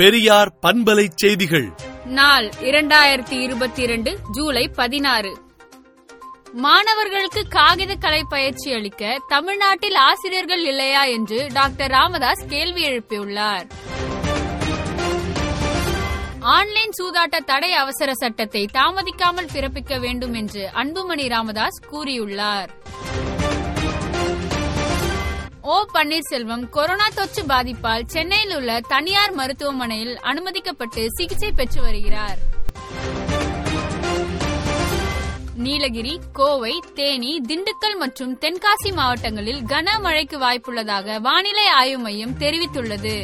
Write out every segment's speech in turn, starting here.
பெரியார் பண்பலை செய்திகள். நாள் இரண்டாயிரத்தி இருபத்தி இரண்டு ஜூலை பதினாறு. மாணவர்களுக்கு காகித கலை பயிற்சி அளிக்க தமிழ்நாட்டில் ஆசிரியர்கள் இல்லையா என்று டாக்டர் ராமதாஸ் கேள்வி எழுப்பியுள்ளார். ஆன்லைன் சூதாட்ட தடை அவசர சட்டத்தை தாமதிக்காமல் பிறப்பிக்க வேண்டும் என்று அன்புமணி ராமதாஸ் கூறியுள்ளார். ஓ பன்னீர்செல்வம் கொரோனா தொற்று பாதிப்பால் சென்னையில் உள்ள தனியார் மருத்துவமனையில் அனுமதிக்கப்பட்டு சிகிச்சை பெற்று வருகிறார். நீலகிரி கோவை தேனி திண்டுக்கல் மற்றும் தென்காசி மாவட்டங்களில் கனமழைக்கு வாய்ப்புள்ளதாக வானிலை ஆய்வு மையம் தெரிவித்துள்ளது.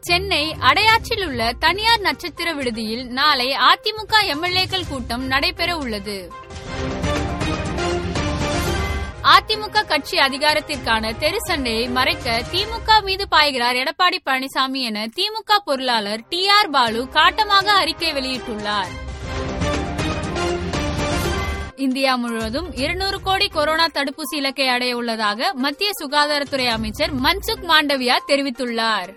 சென்னை அடையாற்றில் உள்ள தனியார் நட்சத்திர விடுதியில் நாளை அதிமுக எம்எல்ஏக்கள் கூட்டம் நடைபெற உள்ளது. அதிமுக கட்சி அதிகாரத்திற்கான தெரு சண்டையை மறைக்க திமுக மீது பாய்கிறார் எடப்பாடி பழனிசாமி என திமுக பொருளாளர் டி ஆர் பாலு காட்டமாக அறிக்கை வெளியிட்டுள்ளார். இந்தியா முழுவதும் இருநூறு கோடி கொரோனா தடுப்பூசி இலக்கை அடைய உள்ளதாக மத்திய சுகாதாரத்துறை அமைச்சர் மன்சுக் மாண்டவியா தெரிவித்துள்ளார்.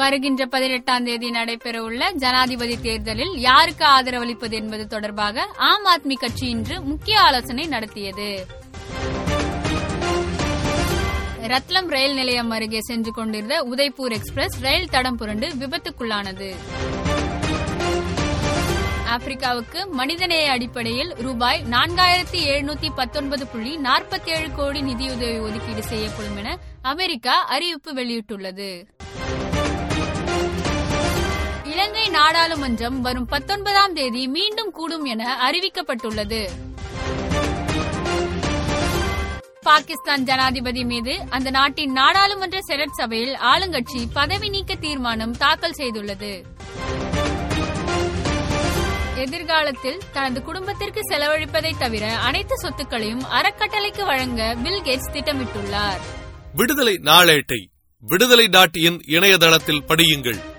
வருகின்ற பதினெட்டாம் தேதி நடைபெறவுள்ள ஜனாதிபதி தேர்தலில் யாருக்கு ஆதரவளிப்பது என்பது தொடர்பாக ஆம் ஆத்மி கட்சி இன்று முக்கிய ஆலோசனை நடத்தியது. ரத்லம் ரயில் நிலையம் அருகே சென்று கொண்டிருந்த உதய்பூர் எக்ஸ்பிரஸ் ரயில் தடம் புரண்டு விபத்துக்குள்ளானது. ஆப்பிரிக்காவுக்கு மனிதநேய அடிப்படையில் ரூபாய் நான்காயிரத்தி எழுநூத்தி பத்தொன்பது புள்ளி நாற்பத்தி ஏழு கோடி நிதியுதவி ஒதுக்கீடு செய்யப்படும் என அமெரிக்கா அறிவிப்பு வெளியிட்டுள்ளது. நாடாளுமன்றம் வரும் பத்தொன்பதாம் தேதி மீண்டும் கூடும் என அறிவிக்கப்பட்டுள்ளது. பாகிஸ்தான் ஜனாதிபதி மீது அந்த நாட்டின் நாடாளுமன்ற செனட் சபையில் ஆளுங்கட்சி பதவி நீக்க தீர்மானம் தாக்கல் செய்துள்ளது. எதிர்காலத்தில் தனது குடும்பத்திற்கு செலவழிப்பதை தவிர அனைத்து சொத்துக்களையும் அறக்கட்டளைக்கு வழங்க பில்கேட்ஸ் திட்டமிட்டுள்ளார். விடுதலை நாளேட்டை விடுதலை டாட் இன் இணையதளத்தில் படியுங்கள்.